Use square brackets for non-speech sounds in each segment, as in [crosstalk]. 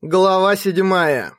Глава седьмая.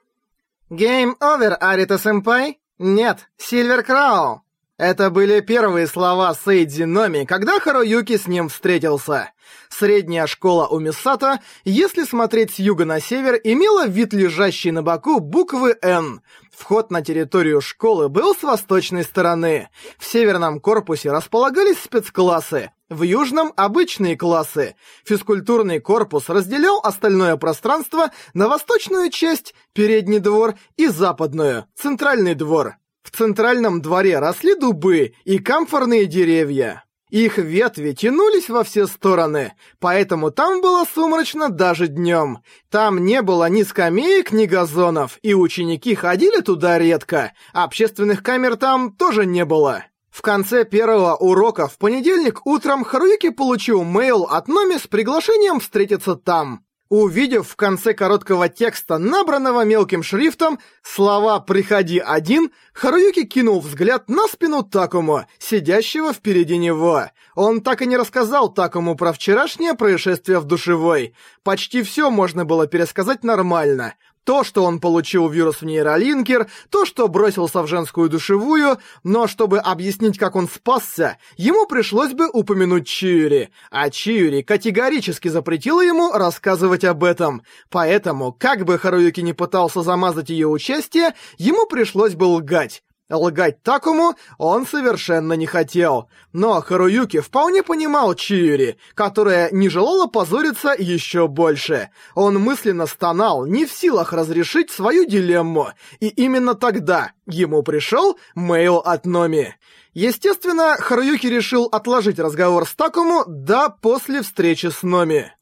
«Game over, Арита-сэмпай?» «Нет, Silver Crow!» Это были первые слова Сейдзи Номи, когда Харуюки с ним встретился. Средняя школа Умисато, если смотреть с юга на север, имела вид лежащей на боку буквы «Н». Вход на территорию школы был с восточной стороны. В северном корпусе располагались спецклассы, в южном — обычные классы. Физкультурный корпус разделял остальное пространство на восточную часть, передний двор, и западную, центральный двор. В центральном дворе росли дубы и камфорные деревья. Их ветви тянулись во все стороны, поэтому там было сумрачно даже днем. Там не было ни скамеек, ни газонов, и ученики ходили туда редко. Общественных камер там тоже не было. В конце первого урока в понедельник утром Харуюки получил мейл от Номи с приглашением встретиться там. Увидев в конце короткого текста, набранного мелким шрифтом, слова «приходи один», Харуюки кинул взгляд на спину Такому, сидящего впереди него. Он так и не рассказал Такому про вчерашнее происшествие в душевой. Почти все можно было пересказать нормально. То, что он получил вирус в нейролинкер, то, что бросился в женскую душевую, но чтобы объяснить, как он спасся, ему пришлось бы упомянуть Чиури, а Чиури категорически запретила ему рассказывать об этом. Поэтому, как бы Харуюки не пытался замазать ее участие, ему пришлось бы лгать. Лгать Такому он совершенно не хотел. Но Харуюки вполне понимал Чиури, которая не желала позориться еще больше. Он мысленно стонал, не в силах разрешить свою дилемму. И именно тогда ему пришел мейл от Номи. Естественно, Харуюки решил отложить разговор с Такому до после встречи с Номи.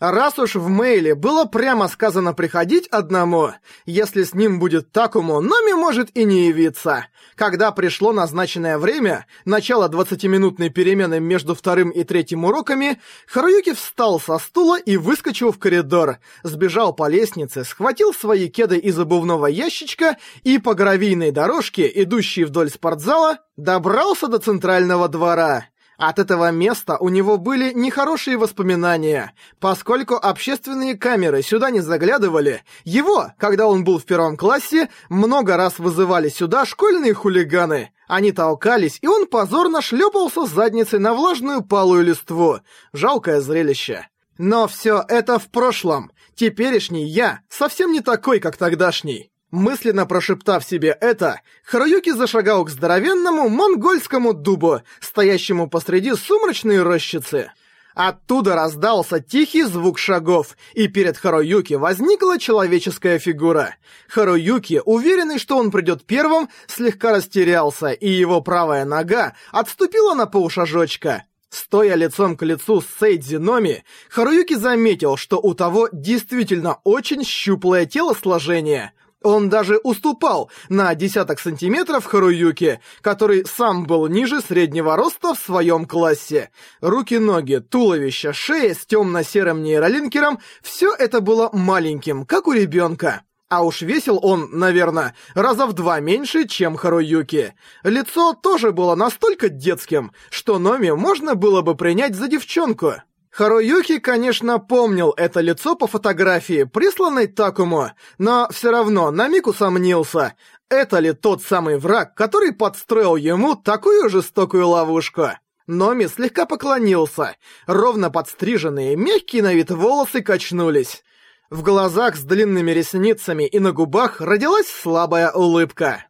Раз уж в мейле было прямо сказано приходить одному, если с ним будет Такому, Номи может и не явиться. Когда пришло назначенное время, начало 20-минутной перемены между вторым и третьим уроками, Харуюки встал со стула и выскочил в коридор, сбежал по лестнице, схватил свои кеды из обувного ящичка и по гравийной дорожке, идущей вдоль спортзала, добрался до центрального двора. От этого места у него были нехорошие воспоминания, поскольку общественные камеры сюда не заглядывали. Его, когда он был в первом классе, много раз вызывали сюда школьные хулиганы. Они толкались, и он позорно шлепался задницей на влажную палую листву. Жалкое зрелище. Но все это в прошлом. Теперешний я совсем не такой, как тогдашний. Мысленно прошептав себе это, Харуюки зашагал к здоровенному монгольскому дубу, стоящему посреди сумрачной рощицы. Оттуда раздался тихий звук шагов, и перед Харуюки возникла человеческая фигура. Харуюки, уверенный, что он придет первым, слегка растерялся, и его правая нога отступила на полшажочка. Стоя лицом к лицу с Сейдзи Номи, Харуюки заметил, что у того действительно очень щуплое телосложение — он даже уступал на десяток сантиметров Харуюке, который сам был ниже среднего роста в своем классе. Руки-ноги, туловище, шея с темно-серым нейролинкером — все это было маленьким, как у ребенка. А уж весил он, наверное, раза в два меньше, чем Харуюки. Лицо тоже было настолько детским, что Номи можно было бы принять за девчонку. Харуюки, конечно, помнил это лицо по фотографии, присланной Такому, но все равно на миг усомнился, это ли тот самый враг, который подстроил ему такую жестокую ловушку. Номи слегка поклонился, ровно подстриженные, мягкие на вид волосы качнулись. В глазах с длинными ресницами и на губах родилась слабая улыбка.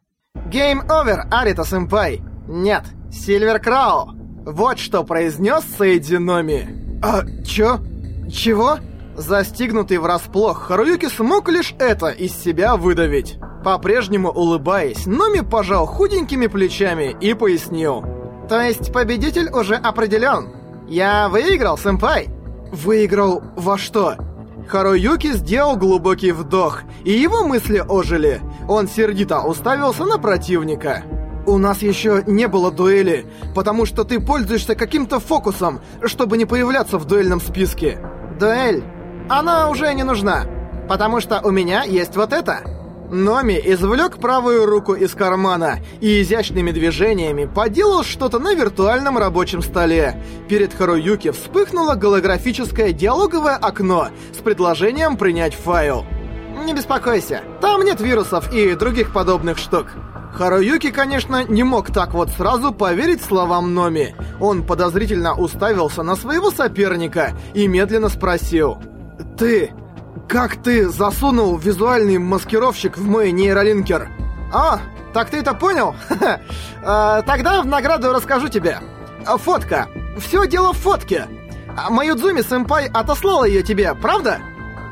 «Гейм овер, Арита-сэмпай!» «Нет, Сильвер Крау!» Вот что произнес Сейди Номи. «А, чё? Чего?» Застигнутый врасплох, Харуюки смог лишь это из себя выдавить. По-прежнему улыбаясь, Номи пожал худенькими плечами и пояснил. «То есть победитель уже определен? Я выиграл, сэмпай?» «Выиграл во что?» Харуюки сделал глубокий вдох, и его мысли ожили. Он сердито уставился на противника. У нас еще не было дуэли, потому что ты пользуешься каким-то фокусом, чтобы не появляться в дуэльном списке. Дуэль? Она уже не нужна, потому что у меня есть вот это. Номи извлек правую руку из кармана и изящными движениями поделал что-то на виртуальном рабочем столе. Перед Харуюки вспыхнуло голографическое диалоговое окно с предложением принять файл. Не беспокойся, там нет вирусов и других подобных штук. Харуюки, конечно, не мог так вот сразу поверить словам Номи. Он подозрительно уставился на своего соперника и медленно спросил. «Ты... как ты засунул визуальный маскировщик в мой нейролинкер?» «А, так ты это понял? [laughs] А, тогда в награду расскажу тебе. А, фотка. Все дело в фотке. А, Маюдзуми-сэмпай отослала ее тебе, правда?»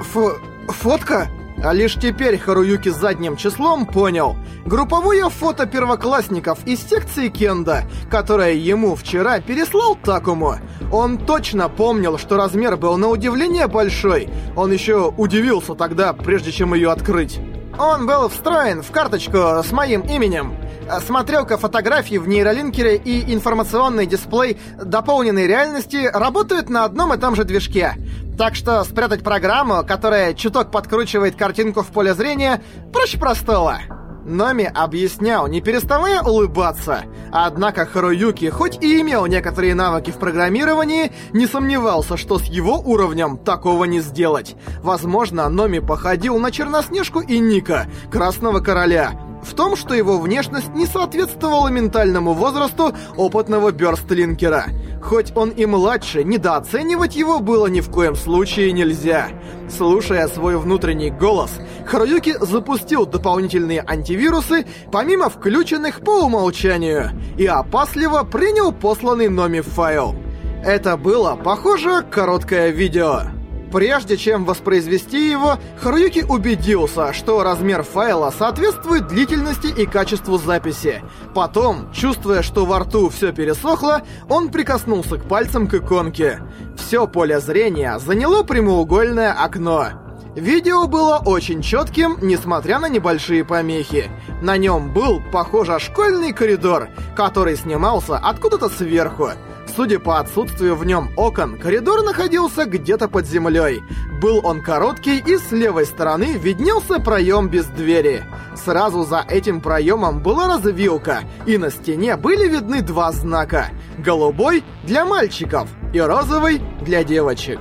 Ф... фотка? А лишь теперь Харуюки задним числом понял. Групповое фото первоклассников из секции Кенда, которое ему вчера переслал Такому. Он точно помнил, что размер был на удивление большой. Он еще удивился тогда, прежде чем ее открыть. Он был встроен в карточку с моим именем. Смотрелка фотографий в нейролинкере и информационный дисплей дополненной реальности работают на одном и том же движке. Так что спрятать программу, которая чуток подкручивает картинку в поле зрения, проще простого. Номи объяснял, не переставая улыбаться. Однако Харуюки, хоть и имел некоторые навыки в программировании, не сомневался, что с его уровнем такого не сделать. Возможно, Номи походил на Черноснежку и Ника, Красного Короля, в том, что его внешность не соответствовала ментальному возрасту опытного бёрстлинкера. Хоть он и младше, недооценивать его было ни в коем случае нельзя. Слушая свой внутренний голос, Харуюки запустил дополнительные антивирусы, помимо включенных по умолчанию, и опасливо принял посланный Номи файл. Это было, похоже, короткое видео. Прежде чем воспроизвести его, Харуюки убедился, что размер файла соответствует длительности и качеству записи. Потом, чувствуя, что во рту все пересохло, он прикоснулся к пальцам к иконке. Все поле зрения заняло прямоугольное окно. Видео было очень четким, несмотря на небольшие помехи. На нем был, похоже, школьный коридор, который снимался откуда-то сверху. Судя по отсутствию в нем окон, коридор находился где-то под землей. Был он короткий, и с левой стороны виднелся проем без двери. Сразу за этим проемом была развилка, и на стене были видны два знака. Голубой для мальчиков и розовый для девочек.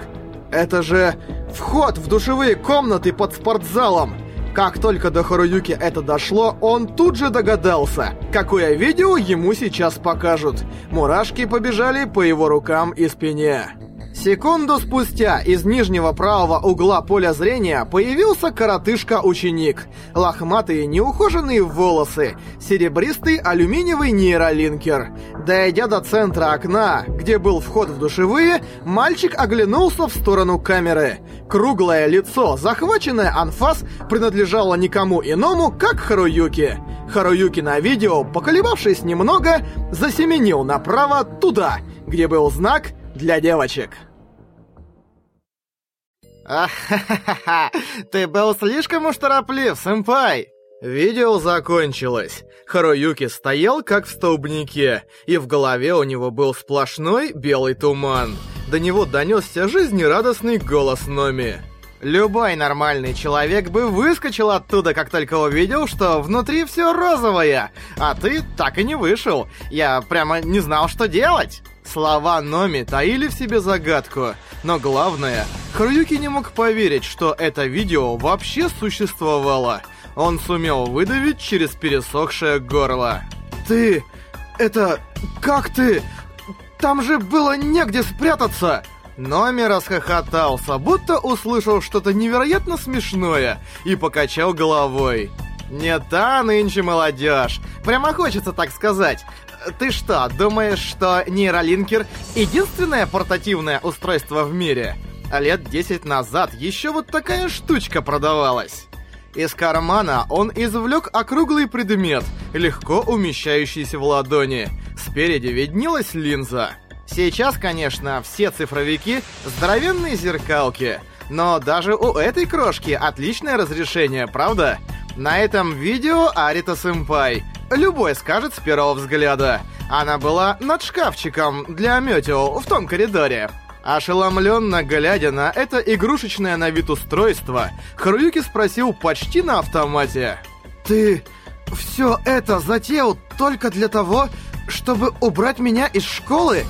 Это же вход в душевые комнаты под спортзалом. Как только до Харуюки это дошло, он тут же догадался, какое видео ему сейчас покажут. Мурашки побежали по его рукам и спине. Секунду спустя из нижнего правого угла поля зрения появился коротышка-ученик. Лохматые неухоженные волосы, серебристый алюминиевый нейролинкер. Дойдя до центра окна, где был вход в душевые, мальчик оглянулся в сторону камеры. Круглое лицо, захваченное анфас, принадлежало никому иному, как Харуюки. Харуюки на видео, поколебавшись немного, засеменил направо туда, где был знак для девочек. Ты был слишком уж тороплив, сэмпай. Видео закончилось. Харуюки стоял как в столбнике, и в голове у него был сплошной белый туман. До него донесся жизнерадостный голос Номи. Любой нормальный человек бы выскочил оттуда, как только увидел, что внутри все розовое, а ты так и не вышел. Я прямо не знал, что делать. Слова Номи таили в себе загадку, но главное, Харуюки не мог поверить, что это видео вообще существовало. Он сумел выдавить через пересохшее горло. «Ты... это... как ты... там же было негде спрятаться!» Номи расхохотался, будто услышал что-то невероятно смешное, и покачал головой. «Не та нынче молодежь. Прямо хочется так сказать. Ты что, думаешь, что нейролинкер — единственное портативное устройство в мире? А лет 10 назад еще вот такая штучка продавалась. Из кармана он извлек округлый предмет, легко умещающийся в ладони. Спереди виднелась линза. Сейчас, конечно, все цифровики — здоровенные зеркалки. Но даже у этой крошки отличное разрешение, правда? На этом видео Арита-сэмпай Любой скажет с первого взгляда. Она была над шкафчиком для Метео в том коридоре. Ошеломленно глядя на это игрушечное на вид устройство, Харуюки спросил почти на автомате. «Ты все это затеял только для того, чтобы убрать меня из школы?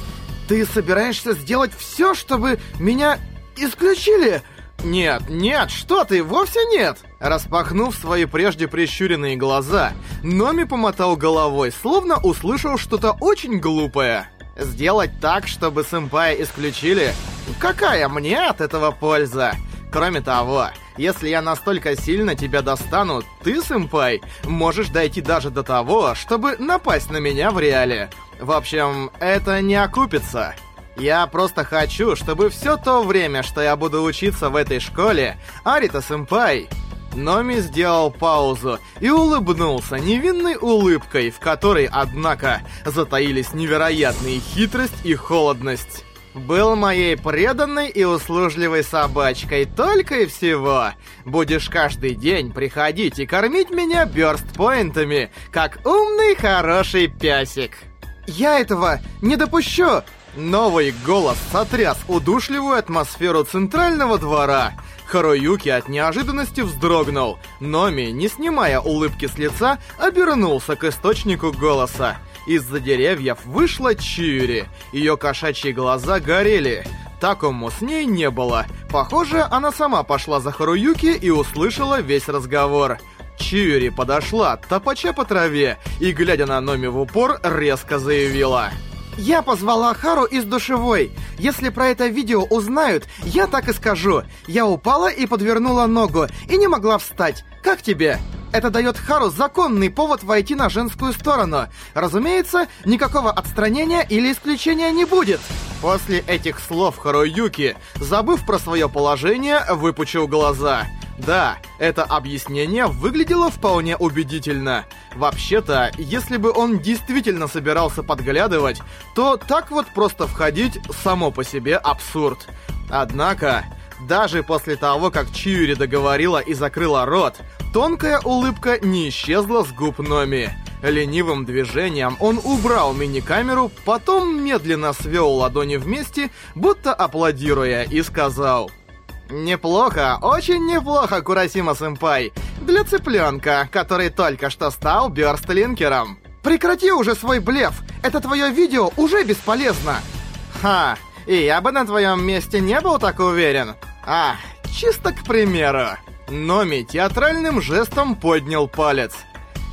Ты собираешься сделать все, чтобы меня исключили? «Нет, нет, что ты, вовсе нет!» Распахнув свои прежде прищуренные глаза, Номи помотал головой, словно услышал что-то очень глупое. «Сделать так, чтобы сэмпая исключили? Какая мне от этого польза? Кроме того, если я настолько сильно тебя достану, ты, сэмпай, можешь дойти даже до того, чтобы напасть на меня в реале. В общем, это не окупится». Я просто хочу, чтобы все то время, что я буду учиться в этой школе, Арита-сэмпай... Номи сделал паузу и улыбнулся невинной улыбкой, в которой, однако, затаились невероятные хитрость и холодность. Был моей преданной и услужливой собачкой только и всего. Будешь каждый день приходить и кормить меня бёрст-поинтами, как умный хороший пясик. Я этого не допущу! Новый голос сотряс удушливую атмосферу центрального двора. Харуюки от неожиданности вздрогнул. Номи, не снимая улыбки с лица, обернулся к источнику голоса. Из-за деревьев вышла Чиури. Ее кошачьи глаза горели. Такому с ней не было. Похоже, она сама пошла за Харуюки и услышала весь разговор. Чиури подошла, топача по траве, и, глядя на Номи в упор, резко заявила... Я позвала Хару из душевой. Если про это видео узнают, я так и скажу. Я упала и подвернула ногу, и не могла встать. Как тебе? Это дает Хару законный повод войти на женскую сторону. Разумеется, никакого отстранения или исключения не будет. После этих слов Харуюки, забыв про свое положение, выпучил глаза. Да, это объяснение выглядело вполне убедительно. Вообще-то, если бы он действительно собирался подглядывать, то так вот просто входить само по себе абсурд. Однако, даже после того, как Чиури договорила и закрыла рот, тонкая улыбка не исчезла с губ Номи. Ленивым движением он убрал мини-камеру, потом медленно свел ладони вместе, будто аплодируя, и сказал... Неплохо, очень неплохо, Курасима-сэмпай. Для цыпленка, который только что стал бёрстлинкером. Прекрати уже свой блеф, это твое видео уже бесполезно. Ха, и я бы на твоем месте не был так уверен. А, чисто к примеру. Номи театральным жестом поднял палец.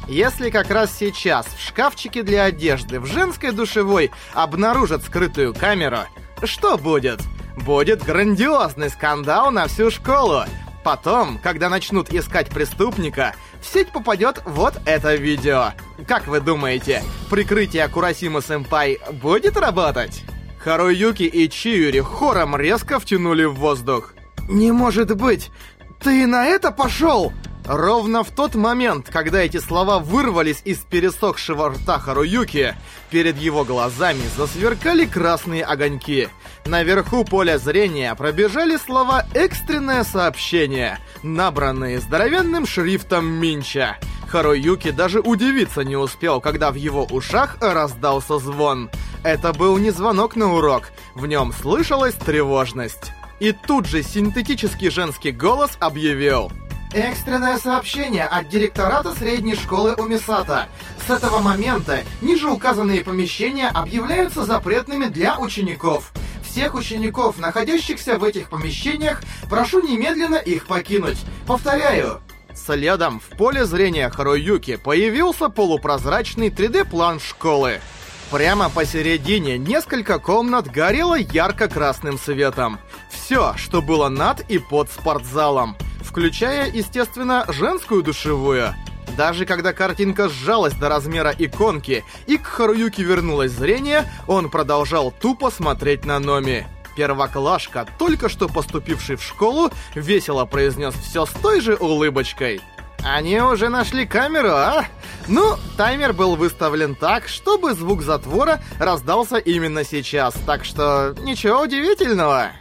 Если как раз сейчас в шкафчике для одежды в женской душевой обнаружат скрытую камеру, что будет? Будет грандиозный скандал на всю школу. Потом, когда начнут искать преступника, в сеть попадет вот это видео. Как вы думаете, прикрытие Курасима-сэмпай будет работать? Харуюки и Чиури хором резко втянули в воздух. «Не может быть! Ты на это пошел?» Ровно в тот момент, когда эти слова вырвались из пересохшего рта Харуюки, перед его глазами засверкали красные огоньки. Наверху поля зрения пробежали слова «экстренное сообщение», набранные здоровенным шрифтом Минча. Харуюки даже удивиться не успел, когда в его ушах раздался звон. Это был не звонок на урок, в нем слышалась тревожность. И тут же синтетический женский голос объявил Экстренное сообщение от директората средней школы Умисата. С этого момента ниже указанные помещения объявляются запретными для учеников. Всех учеников, находящихся в этих помещениях, прошу немедленно их покинуть. Повторяю. Следом в поле зрения Харуюки появился полупрозрачный 3D-план школы. Прямо посередине несколько комнат горело ярко-красным светом. Все, что было над и под спортзалом включая, естественно, женскую душевую. Даже когда картинка сжалась до размера иконки и к Харуюке вернулось зрение, он продолжал тупо смотреть на Номи. Первоклашка, только что поступивший в школу, весело произнес все с той же улыбочкой. «Они уже нашли камеру, а?» Ну, таймер был выставлен так, чтобы звук затвора раздался именно сейчас, так что ничего удивительного.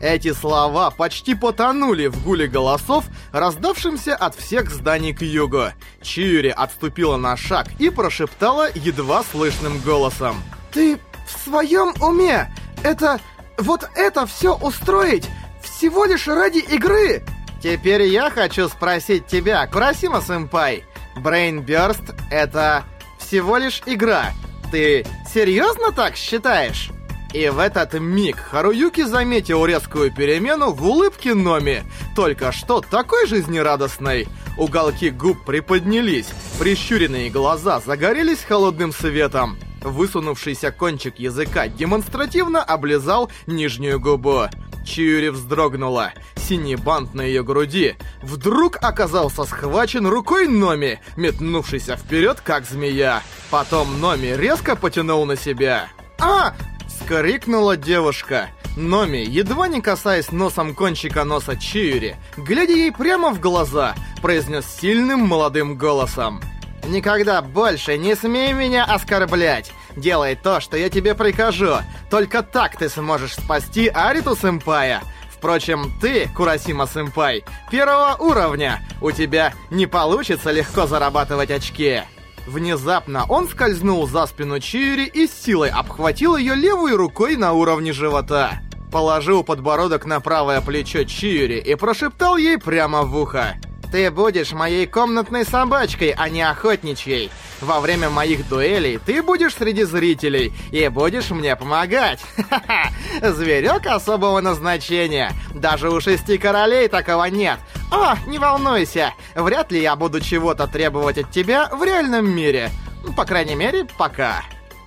Эти слова почти потонули в гуле голосов, раздавшимся от всех зданий к югу. Чиури отступила на шаг и прошептала едва слышным голосом. «Ты в своем уме? Это... вот это все устроить? Всего лишь ради игры?» «Теперь я хочу спросить тебя, Курасима-сэмпай. Брейнбёрст — это всего лишь игра. Ты серьезно так считаешь?» И в этот миг Харуюки заметил резкую перемену в улыбке Номи, только что такой жизнерадостной. Уголки губ приподнялись, прищуренные глаза загорелись холодным светом. Высунувшийся кончик языка демонстративно облизал нижнюю губу. Чиури вздрогнула. Синий бант на ее груди вдруг оказался схвачен рукой Номи, метнувшейся вперед, как змея. Потом Номи резко потянул на себя. «А!» — скрикнула девушка. Номи, едва не касаясь носом кончика носа Чиури, глядя ей прямо в глаза, произнес сильным молодым голосом. «Никогда больше не смей меня оскорблять! Делай то, что я тебе прикажу! Только так ты сможешь спасти Ариту-сэмпая! Впрочем, ты, Курасима-сэмпай, первого уровня! У тебя не получится легко зарабатывать очки!» Внезапно он скользнул за спину Чиури и с силой обхватил ее левой рукой на уровне живота. Положил подбородок на правое плечо Чиури и прошептал ей прямо в ухо. Ты будешь моей комнатной собачкой, а не охотничьей. Во время моих дуэлей ты будешь среди зрителей и будешь мне помогать. Ха-ха! Зверек особого назначения. Даже у шести королей такого нет. О, не волнуйся. Вряд ли я буду чего-то требовать от тебя в реальном мире. По крайней мере, пока.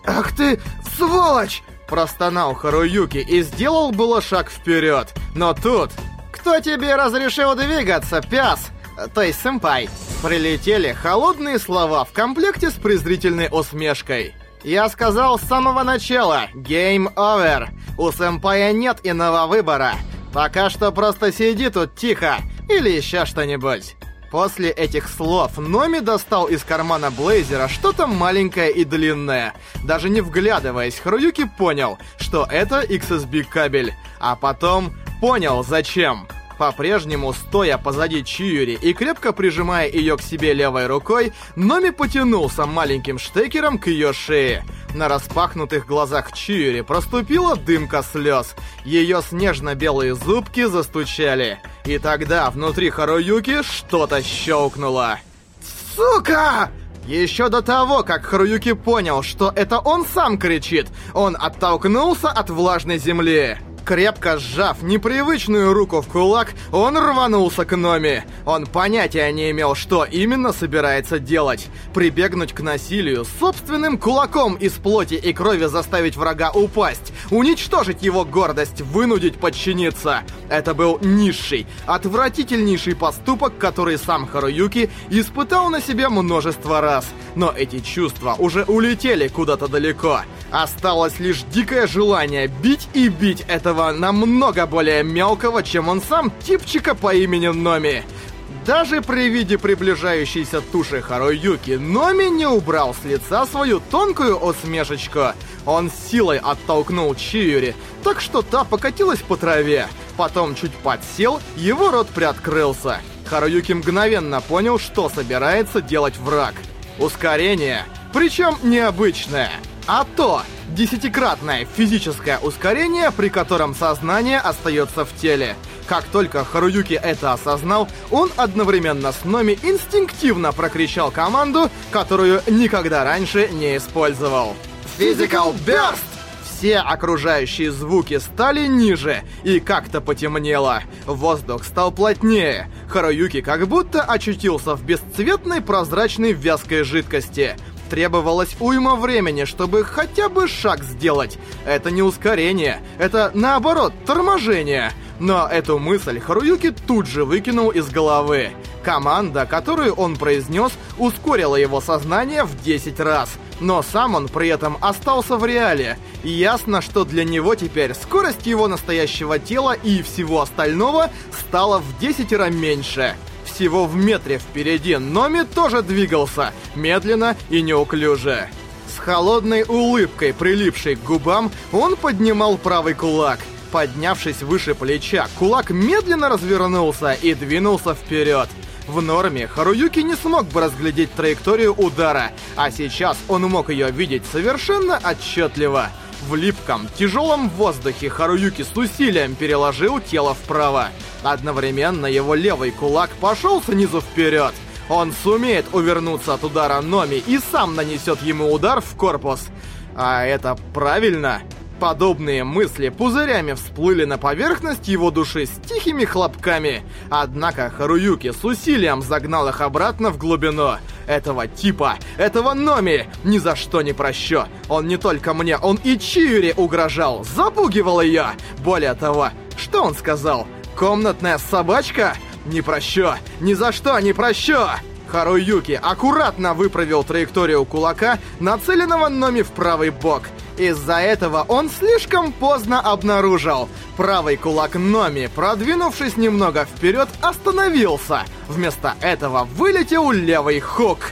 Ах ты, сволочь! Простонал Харуюки и сделал было шаг вперед. Но тут... Кто тебе разрешил двигаться, пес? То есть сэмпай, прилетели холодные слова в комплекте с презрительной усмешкой. Я сказал с самого начала «Game over». У сэмпая нет иного выбора. Пока что просто сиди тут тихо или еще что-нибудь. После этих слов Номи достал из кармана Блейзера что-то маленькое и длинное. Даже не вглядываясь, Харуюки понял, что это XSB кабель. А потом понял, зачем. По-прежнему, стоя позади Чиури и крепко прижимая ее к себе левой рукой, Номи потянулся маленьким штекером к ее шее. На распахнутых глазах Чиури проступила дымка слез. Ее снежно-белые зубки застучали. И тогда внутри Харуюки что-то щелкнуло. «Сука!» Еще до того, как Харуюки понял, что это он сам кричит, он оттолкнулся от влажной земли. Крепко сжав непривычную руку в кулак, он рванулся к Номи. Он понятия не имел, что именно собирается делать. Прибегнуть к насилию, собственным кулаком из плоти и крови заставить врага упасть, уничтожить его гордость, вынудить подчиниться. Это был низший, отвратительнейший поступок, который сам Харуюки испытал на себе множество раз. Но эти чувства уже улетели куда-то далеко. Осталось лишь дикое желание бить и бить этого намного более мелкого, чем он сам, типчика по имени Номи. Даже при виде приближающейся туши Харуюки, Номи не убрал с лица свою тонкую усмешечку. Он силой оттолкнул Чиюри, так что та покатилась по траве. Потом чуть подсел, его рот приоткрылся. Харуюки мгновенно понял, что собирается делать враг. Ускорение, причем необычное. А то десятикратное физическое ускорение, при котором сознание остается в теле. Как только Харуюки это осознал, он одновременно с Номи инстинктивно прокричал команду, которую никогда раньше не использовал. Physical Burst! Все окружающие звуки стали ниже, и как-то потемнело. Воздух стал плотнее. Харуюки как будто очутился в бесцветной прозрачной вязкой жидкости требовалось уйма времени, чтобы хотя бы шаг сделать. Это не ускорение, это наоборот, торможение. Но эту мысль Харуюки тут же выкинул из головы. Команда, которую он произнес, ускорила его сознание в 10 раз. Но сам он при этом остался в реале. И ясно, что для него теперь скорость его настоящего тела и всего остального стала в 10 раз меньше всего в метре впереди Номи тоже двигался, медленно и неуклюже. С холодной улыбкой, прилипшей к губам, он поднимал правый кулак. Поднявшись выше плеча, кулак медленно развернулся и двинулся вперед. В норме Харуюки не смог бы разглядеть траекторию удара, а сейчас он мог ее видеть совершенно отчетливо. В липком, тяжелом воздухе Харуюки с усилием переложил тело вправо. Одновременно его левый кулак пошел снизу вперед. Он сумеет увернуться от удара Номи и сам нанесет ему удар в корпус. А это правильно? Подобные мысли пузырями всплыли на поверхность его души с тихими хлопками. Однако Харуюки с усилием загнал их обратно в глубину. Этого типа, этого Номи, ни за что не прощу. Он не только мне, он и Чиури угрожал, запугивал ее. Более того, что он сказал? Комнатная собачка? Не прощу, ни за что не прощу! Харуюки аккуратно выправил траекторию кулака, нацеленного Номи в правый бок. Из-за этого он слишком поздно обнаружил. Правый кулак Номи, продвинувшись немного вперед, остановился. Вместо этого вылетел левый хук.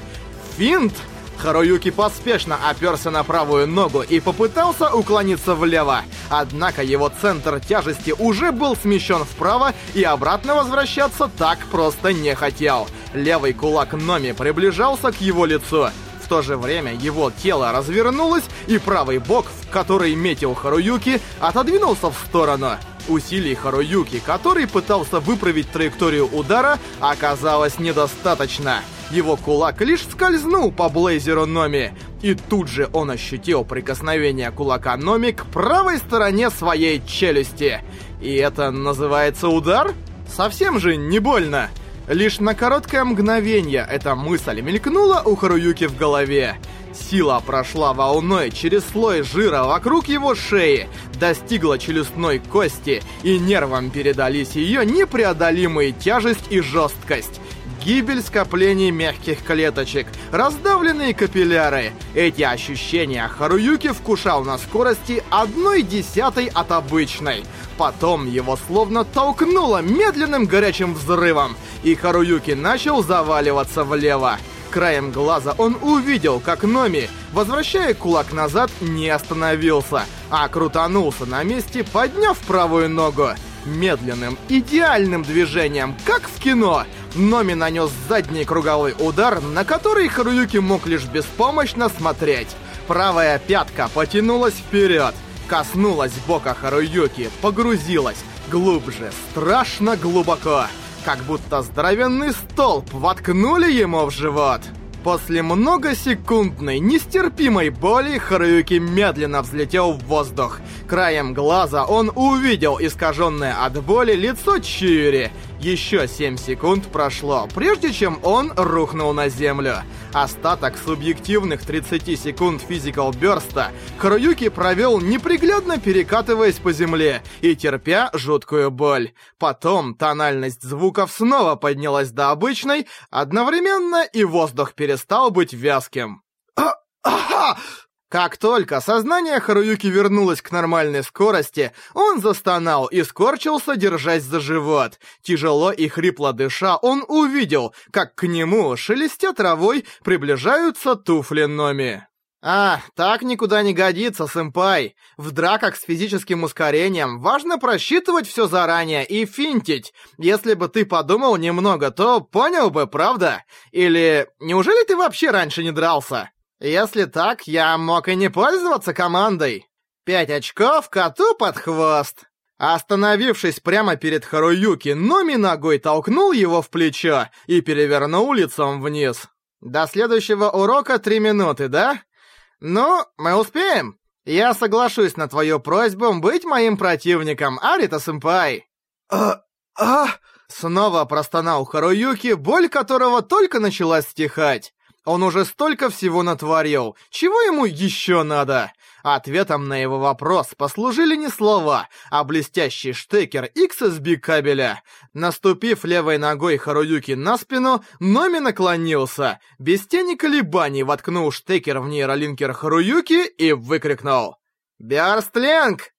Финт? Харуюки поспешно оперся на правую ногу и попытался уклониться влево. Однако его центр тяжести уже был смещен вправо и обратно возвращаться так просто не хотел. Левый кулак Номи приближался к его лицу то же время его тело развернулось, и правый бок, в который метил Харуюки, отодвинулся в сторону. Усилий Харуюки, который пытался выправить траекторию удара, оказалось недостаточно. Его кулак лишь скользнул по блейзеру Номи, и тут же он ощутил прикосновение кулака Номи к правой стороне своей челюсти. И это называется удар? Совсем же не больно. Лишь на короткое мгновение эта мысль мелькнула у Харуюки в голове. Сила прошла волной через слой жира вокруг его шеи, достигла челюстной кости, и нервам передались ее непреодолимые тяжесть и жесткость. Гибель скоплений мягких клеточек, раздавленные капилляры. Эти ощущения Харуюки вкушал на скорости одной десятой от обычной. Потом его словно толкнуло медленным горячим взрывом, и Харуюки начал заваливаться влево. Краем глаза он увидел, как Номи, возвращая кулак назад, не остановился, а крутанулся на месте, подняв правую ногу. Медленным, идеальным движением, как в кино, Номи нанес задний круговой удар, на который Харуюки мог лишь беспомощно смотреть. Правая пятка потянулась вперед, коснулась бока Харуюки, погрузилась глубже, страшно глубоко, как будто здоровенный столб воткнули ему в живот. После многосекундной, нестерпимой боли Харуюки медленно взлетел в воздух. Краем глаза он увидел искаженное от боли лицо Чиури еще 7 секунд прошло, прежде чем он рухнул на землю. Остаток субъективных 30 секунд физикал бёрста Харуюки провел неприглядно перекатываясь по земле и терпя жуткую боль. Потом тональность звуков снова поднялась до обычной, одновременно и воздух перестал быть вязким. «А, ага!» Как только сознание Харуюки вернулось к нормальной скорости, он застонал и скорчился, держась за живот. Тяжело и хрипло дыша, он увидел, как к нему, шелестя травой, приближаются туфли Номи. «А, так никуда не годится, сэмпай. В драках с физическим ускорением важно просчитывать все заранее и финтить. Если бы ты подумал немного, то понял бы, правда? Или неужели ты вообще раньше не дрался?» Если так, я мог и не пользоваться командой. Пять очков коту под хвост. Остановившись прямо перед Харуюки, Номи ногой толкнул его в плечо и перевернул лицом вниз. До следующего урока три минуты, да? Ну, мы успеем. Я соглашусь на твою просьбу быть моим противником, Арита-сэмпай. А... а... Снова простонал Харуюки, боль которого только начала стихать. Он уже столько всего натворил. Чего ему еще надо? Ответом на его вопрос послужили не слова, а блестящий штекер XSB кабеля. Наступив левой ногой Харуюки на спину, Номи наклонился, без тени колебаний воткнул штекер в нейролинкер Харуюки и выкрикнул. «Биарстленг!